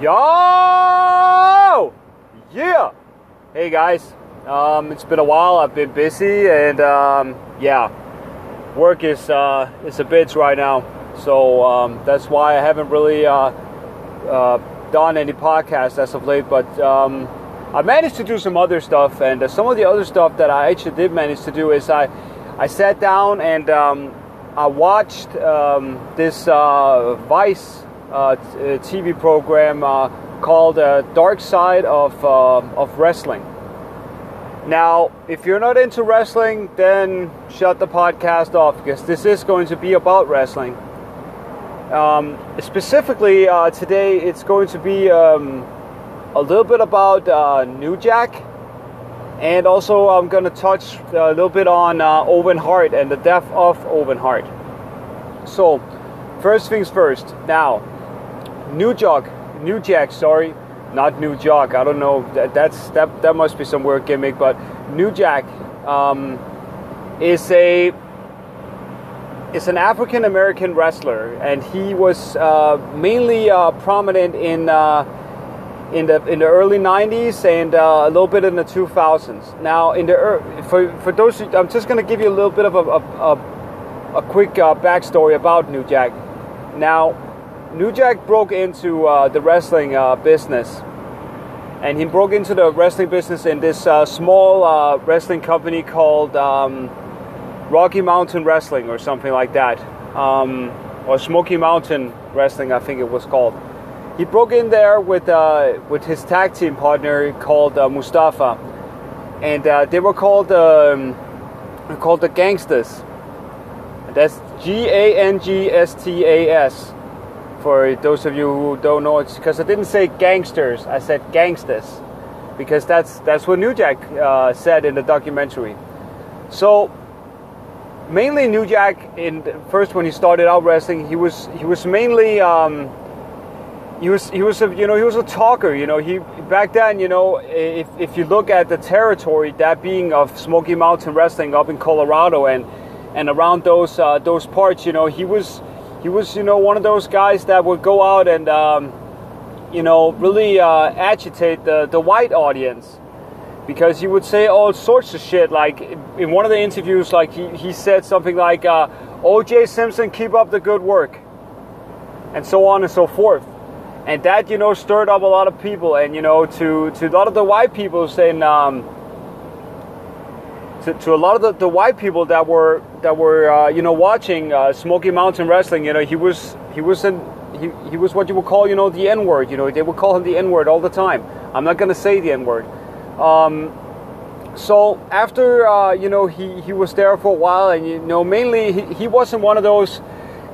Yo! Yeah! Hey guys, um, it's been a while. I've been busy, and um, yeah, work is uh, is a bitch right now. So um, that's why I haven't really uh, uh, done any podcasts as of late. But um, I managed to do some other stuff, and uh, some of the other stuff that I actually did manage to do is I I sat down and um, I watched um, this uh, Vice TV program uh, called uh, Dark Side of, uh, of Wrestling. Now, if you're not into wrestling, then shut the podcast off because this is going to be about wrestling. Um, specifically, uh, today it's going to be um, a little bit about uh, New Jack, and also I'm going to touch a little bit on uh, Owen Hart and the death of Owen Hart. So, first things first. Now, New Jack, New Jack, sorry, not New Jack. I don't know. That, that's that that must be some weird gimmick. But New Jack um, is a is an African American wrestler, and he was uh, mainly uh, prominent in uh, in the in the early '90s and uh, a little bit in the 2000s. Now, in the for for those, I'm just going to give you a little bit of a a, a, a quick uh, backstory about New Jack. Now, New Jack broke into uh, the wrestling business. And he broke into the wrestling business in this small wrestling company called um, Rocky Mountain Wrestling or something like that, um, or Smoky Mountain Wrestling, I think it was called. He broke in there with uh, with his tag team partner called uh, Mustafa, and uh, they were called um, called the Gangstas. That's G A N G S T A S. For those of you who don't know, it's because I didn't say gangsters, I said gangstas, because that's that's what New Jack uh, said in the documentary. So mainly New Jack in first when he started out wrestling, he was he was mainly um, he was he was a you know he was a talker. You know he back then you know if if you look at the territory that being of Smoky Mountain Wrestling up in Colorado and and around those uh, those parts, you know he was he was you know one of those guys that would go out and um, you know really uh, agitate the the white audience because he would say all sorts of shit. Like in one of the interviews, like he, he said something like, uh, "O.J. Simpson, keep up the good work," and so on and so forth. And that you know stirred up a lot of people, and you know to to a lot of the white people saying. Um, to, to a lot of the, the white people that were that were uh, you know watching uh, Smoky Mountain Wrestling, you know he was he was an, he, he was what you would call you know the N word. You know they would call him the N word all the time. I'm not gonna say the N word. Um, so after uh, you know he, he was there for a while, and you know mainly he, he wasn't one of those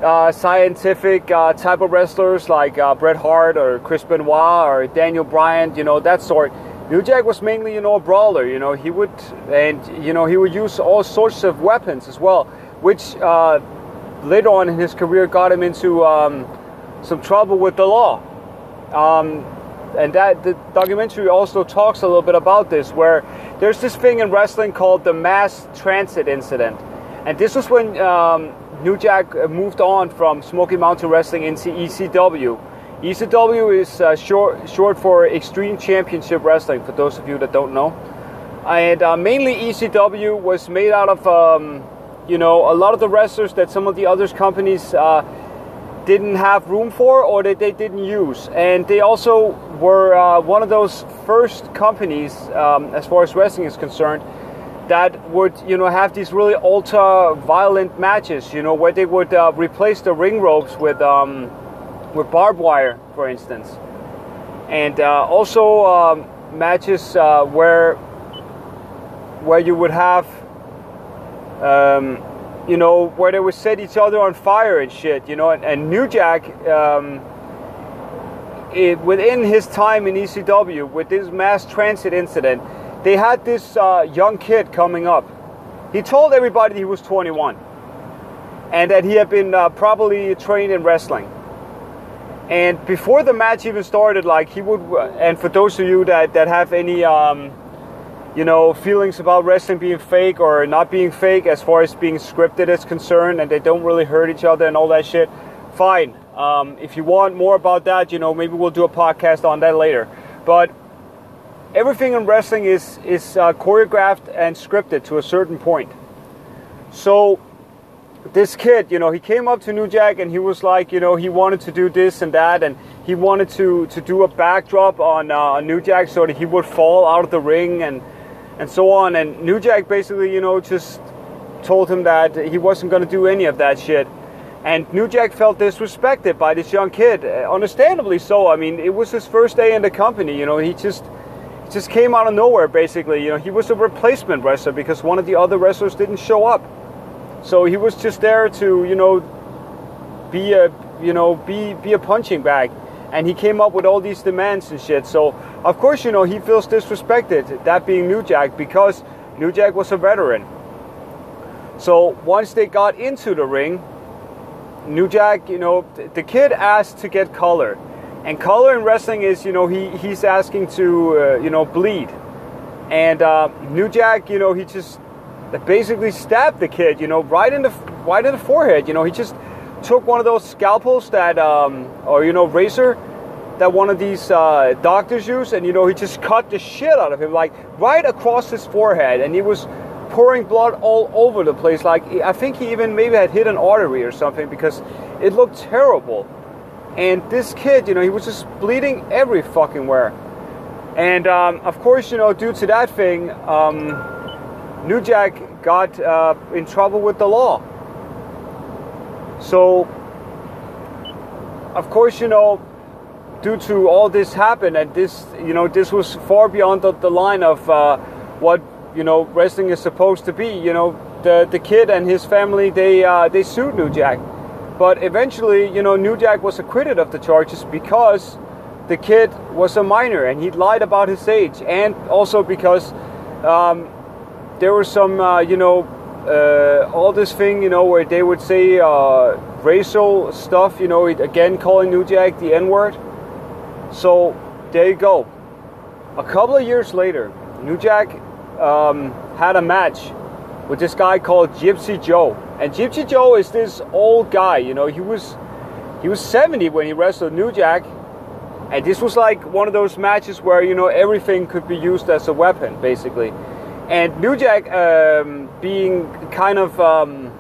uh, scientific uh, type of wrestlers like uh, Bret Hart or Chris Benoit or Daniel Bryan, you know that sort. New Jack was mainly you know a brawler. You know he would and you know he would use all sorts of weapons as well, which uh, later on in his career got him into um, some trouble with the law. Um, and that the documentary also talks a little bit about this where there's this thing in wrestling called the mass transit incident and this was when um, new jack moved on from smoky mountain wrestling into ecw ecw is uh, short, short for extreme championship wrestling for those of you that don't know and uh, mainly ecw was made out of um, you know a lot of the wrestlers that some of the other companies uh, didn't have room for or that they didn't use. And they also were uh, one of those first companies, um, as far as wrestling is concerned, that would you know have these really ultra violent matches. You know where they would uh, replace the ring ropes with um, with barbed wire, for instance, and uh, also um, matches uh, where where you would have. Um, you know, where they would set each other on fire and shit, you know. And, and New Jack, um, it, within his time in ECW, with this mass transit incident, they had this uh, young kid coming up. He told everybody he was 21 and that he had been uh, probably trained in wrestling. And before the match even started, like he would, and for those of you that, that have any, um, you know, feelings about wrestling being fake or not being fake as far as being scripted is concerned and they don't really hurt each other and all that shit, fine. Um, if you want more about that, you know, maybe we'll do a podcast on that later. But everything in wrestling is is uh, choreographed and scripted to a certain point. So this kid, you know, he came up to New Jack and he was like, you know, he wanted to do this and that, and he wanted to to do a backdrop on uh, New Jack so that he would fall out of the ring and and so on. And New Jack basically, you know, just told him that he wasn't going to do any of that shit. And New Jack felt disrespected by this young kid, uh, understandably so. I mean, it was his first day in the company. You know, he just just came out of nowhere. Basically, you know, he was a replacement wrestler because one of the other wrestlers didn't show up. So he was just there to, you know, be a, you know, be be a punching bag. And he came up with all these demands and shit. So of course, you know, he feels disrespected. That being New Jack because New Jack was a veteran. So once they got into the ring, New Jack, you know, the kid asked to get color, and color in wrestling is, you know, he he's asking to, uh, you know, bleed, and uh, New Jack, you know, he just basically stabbed the kid, you know, right in the right in the forehead. You know, he just took one of those scalpels that, um, or you know, razor that one of these uh, doctors use, and you know, he just cut the shit out of him, like right across his forehead, and he was pouring blood all over the place. Like I think he even maybe had hit an artery or something because it looked terrible. And this kid, you know, he was just bleeding every fucking where. And um, of course, you know, due to that thing, um, New Jack got uh, in trouble with the law. So, of course, you know, due to all this happened, and this, you know, this was far beyond the, the line of uh, what you know wrestling is supposed to be. You know, the the kid and his family they uh, they sued New Jack, but eventually, you know, New Jack was acquitted of the charges because the kid was a minor and he lied about his age, and also because um, there was some, uh, you know, uh, all this thing, you know, where they would say uh, racial stuff, you know, again calling New Jack the N word. So there you go. A couple of years later, New Jack um, had a match with this guy called Gypsy Joe, and Gypsy Joe is this old guy. You know, he was he was 70 when he wrestled New Jack, and this was like one of those matches where you know everything could be used as a weapon, basically. And New Jack, um, being kind of um,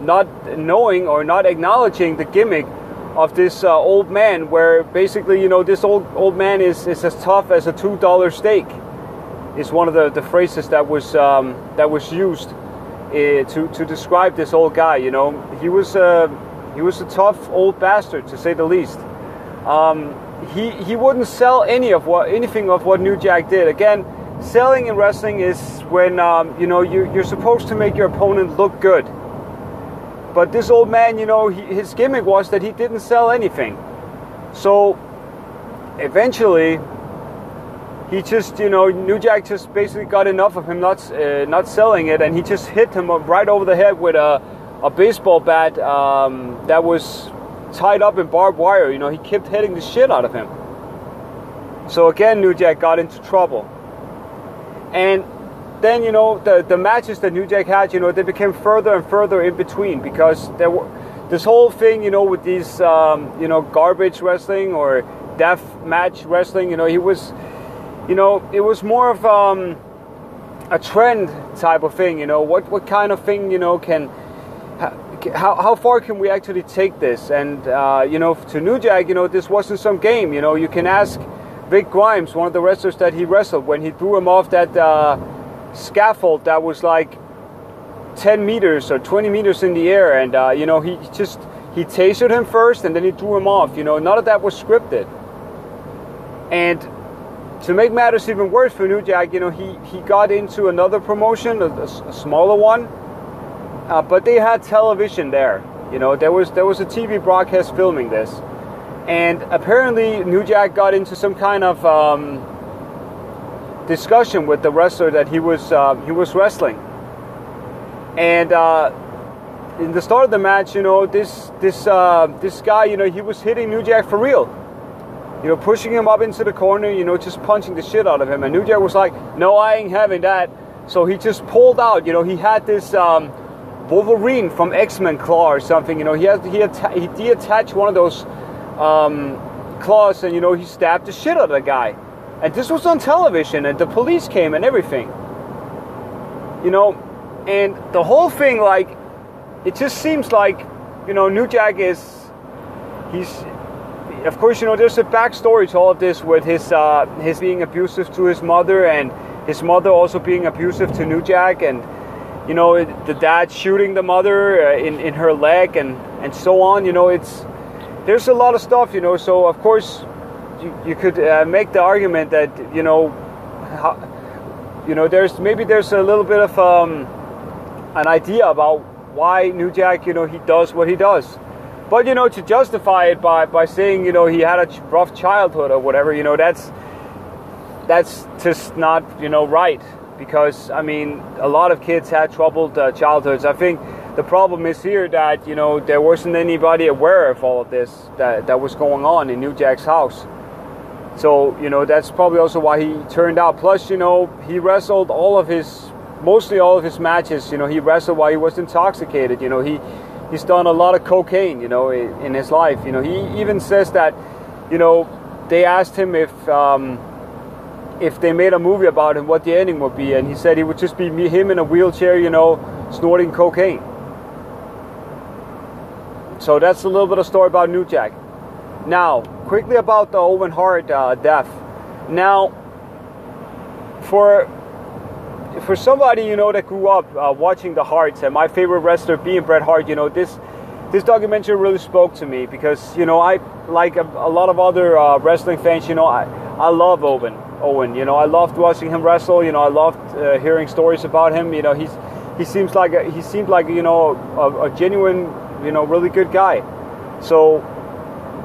not knowing or not acknowledging the gimmick of this uh, old man, where basically, you know, this old old man is, is as tough as a two dollar steak, is one of the, the phrases that was um, that was used uh, to to describe this old guy. You know, he was uh, he was a tough old bastard to say the least. Um, he he wouldn't sell any of what anything of what New Jack did. Again selling in wrestling is when um, you know you, you're supposed to make your opponent look good. But this old man, you know, he, his gimmick was that he didn't sell anything. So eventually, he just, you know, New Jack just basically got enough of him not uh, not selling it, and he just hit him right over the head with a, a baseball bat um, that was tied up in barbed wire. You know, he kept hitting the shit out of him. So again, New Jack got into trouble. And then, you know, the, the matches that New Jack had, you know, they became further and further in between because there were this whole thing, you know, with these, um, you know, garbage wrestling or death match wrestling, you know, he was, you know, it was more of um, a trend type of thing, you know, what, what kind of thing, you know, can, how, how far can we actually take this? And, uh, you know, to New Jack, you know, this wasn't some game, you know, you can ask Vic Grimes, one of the wrestlers that he wrestled, when he threw him off that uh, scaffold that was like 10 meters or 20 meters in the air, and uh, you know he just he tasered him first, and then he threw him off. You know, none of that was scripted. And to make matters even worse for New Jack, you know, he he got into another promotion, a, a smaller one, uh, but they had television there. You know, there was there was a TV broadcast filming this and apparently New Jack got into some kind of um, discussion with the wrestler that he was uh, he was wrestling, and uh, in the start of the match, you know, this this uh, this guy, you know, he was hitting New Jack for real, you know, pushing him up into the corner, you know, just punching the shit out of him, and New Jack was like, "No, I ain't having that." So he just pulled out. You know, he had this um, Wolverine from X Men claw or something. You know, he has he atta- he detached one of those um, claws, and you know he stabbed the shit out of the guy. And this was on television, and the police came and everything. You know, and the whole thing, like, it just seems like, you know, New Jack is, he's, of course, you know, there's a backstory to all of this with his uh, his being abusive to his mother and his mother also being abusive to New Jack and you know the dad shooting the mother uh, in in her leg and and so on. You know, it's there's a lot of stuff. You know, so of course you, you could uh, make the argument that you know how, you know there's maybe there's a little bit of um, an idea about why New Jack you know he does what he does. But you know, to justify it by, by saying you know he had a rough childhood or whatever, you know that's that's just not you know right because I mean a lot of kids had troubled uh, childhoods. I think the problem is here that you know there wasn't anybody aware of all of this that that was going on in New Jack's house. So you know that's probably also why he turned out. Plus, you know he wrestled all of his, mostly all of his matches. You know he wrestled while he was intoxicated. You know he he's done a lot of cocaine. You know in, in his life. You know he even says that, you know, they asked him if. Um, if they made a movie about him, what the ending would be, and he said he would just be me, him in a wheelchair, you know, snorting cocaine. So that's a little bit of story about New Jack. Now, quickly about the Owen Hart uh, death. Now, for for somebody you know that grew up uh, watching the Harts and my favorite wrestler being Bret Hart, you know this this documentary really spoke to me because you know I like a, a lot of other uh, wrestling fans. You know I I love Owen. Owen, you know I loved watching him wrestle. You know I loved uh, hearing stories about him. You know he's he seems like a, he seemed like you know a, a genuine you know really good guy. So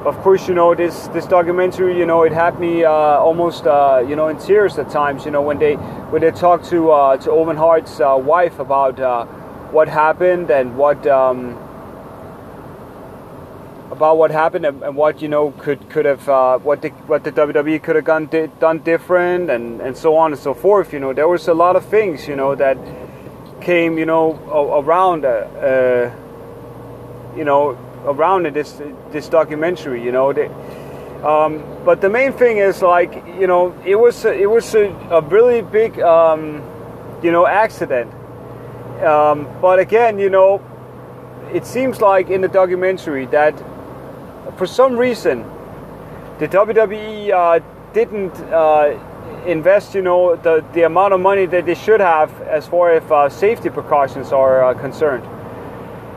of course, you know this this documentary. You know, it had me uh, almost uh, you know in tears at times. You know, when they when they talked to uh, to Owen Hart's uh, wife about uh, what happened and what um, about what happened and, and, what you know could could have uh, what the what the WWE could have done done different and and so on and so forth. You know, there was a lot of things you know that came you know around you know around in this this documentary. You know, um, but the main thing is like you know it was a, it was a, a really big um, you know accident. Um, but again, you know, it seems like in the documentary that for some reason the WWE uh, didn't uh, invest, you know, the the amount of money that they should have as far as uh, safety precautions are uh, concerned,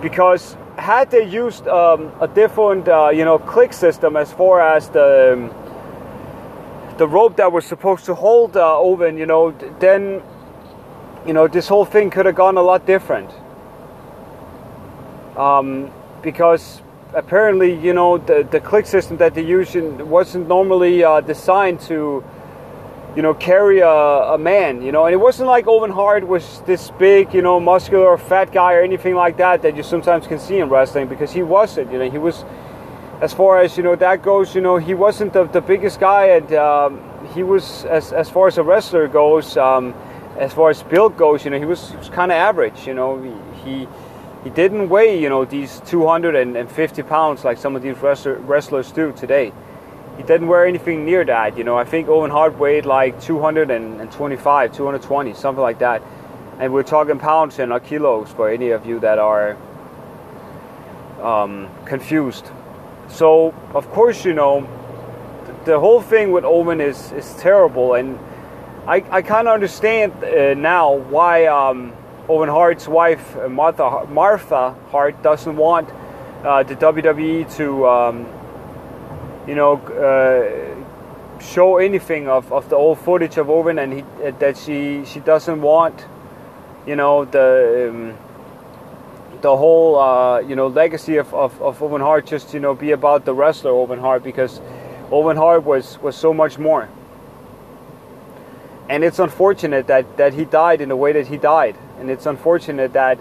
because had they used um, a different, uh, you know, click system as far as the um, the rope that was supposed to hold uh, Owen, you know, then you know this whole thing could have gone a lot different. Um, because apparently, you know, the the click system that they used wasn't normally uh, designed to you know, carry a, a, man, you know, and it wasn't like Owen Hart was this big, you know, muscular fat guy or anything like that that you sometimes can see in wrestling because he wasn't, you know, he was, as far as, you know, that goes, you know, he wasn't the, the biggest guy and um, he was, as, as far as a wrestler goes, um, as far as build goes, you know, he was, was kind of average, you know, he, he, he didn't weigh, you know, these 250 pounds like some of these wrestler, wrestlers do today he didn't wear anything near that. You know, I think Owen Hart weighed like 225, 220, something like that. And we're talking pounds and not kilos for any of you that are um, confused. So, of course, you know, the whole thing with Owen is, is terrible. And I, I kind of understand uh, now why um, Owen Hart's wife, Martha, Martha Hart, doesn't want uh, the WWE to. Um, you know, uh, show anything of, of the old footage of Owen, and he, uh, that she she doesn't want, you know, the um, the whole uh, you know legacy of, of, of Owen Hart just you know be about the wrestler Owen Hart because Owen Hart was was so much more. And it's unfortunate that, that he died in the way that he died, and it's unfortunate that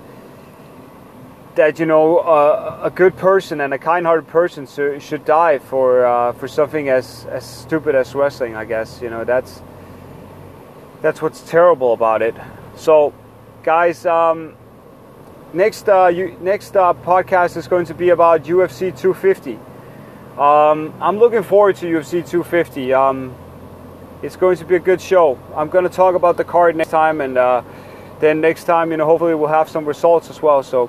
that you know uh, a good person and a kind-hearted person should die for uh, for something as as stupid as wrestling. I guess you know that's that's what's terrible about it. So, guys, um, next uh, you, next uh, podcast is going to be about UFC 250. Um, I'm looking forward to UFC 250. Um, it's going to be a good show. I'm going to talk about the card next time, and uh, then next time, you know, hopefully we'll have some results as well. So,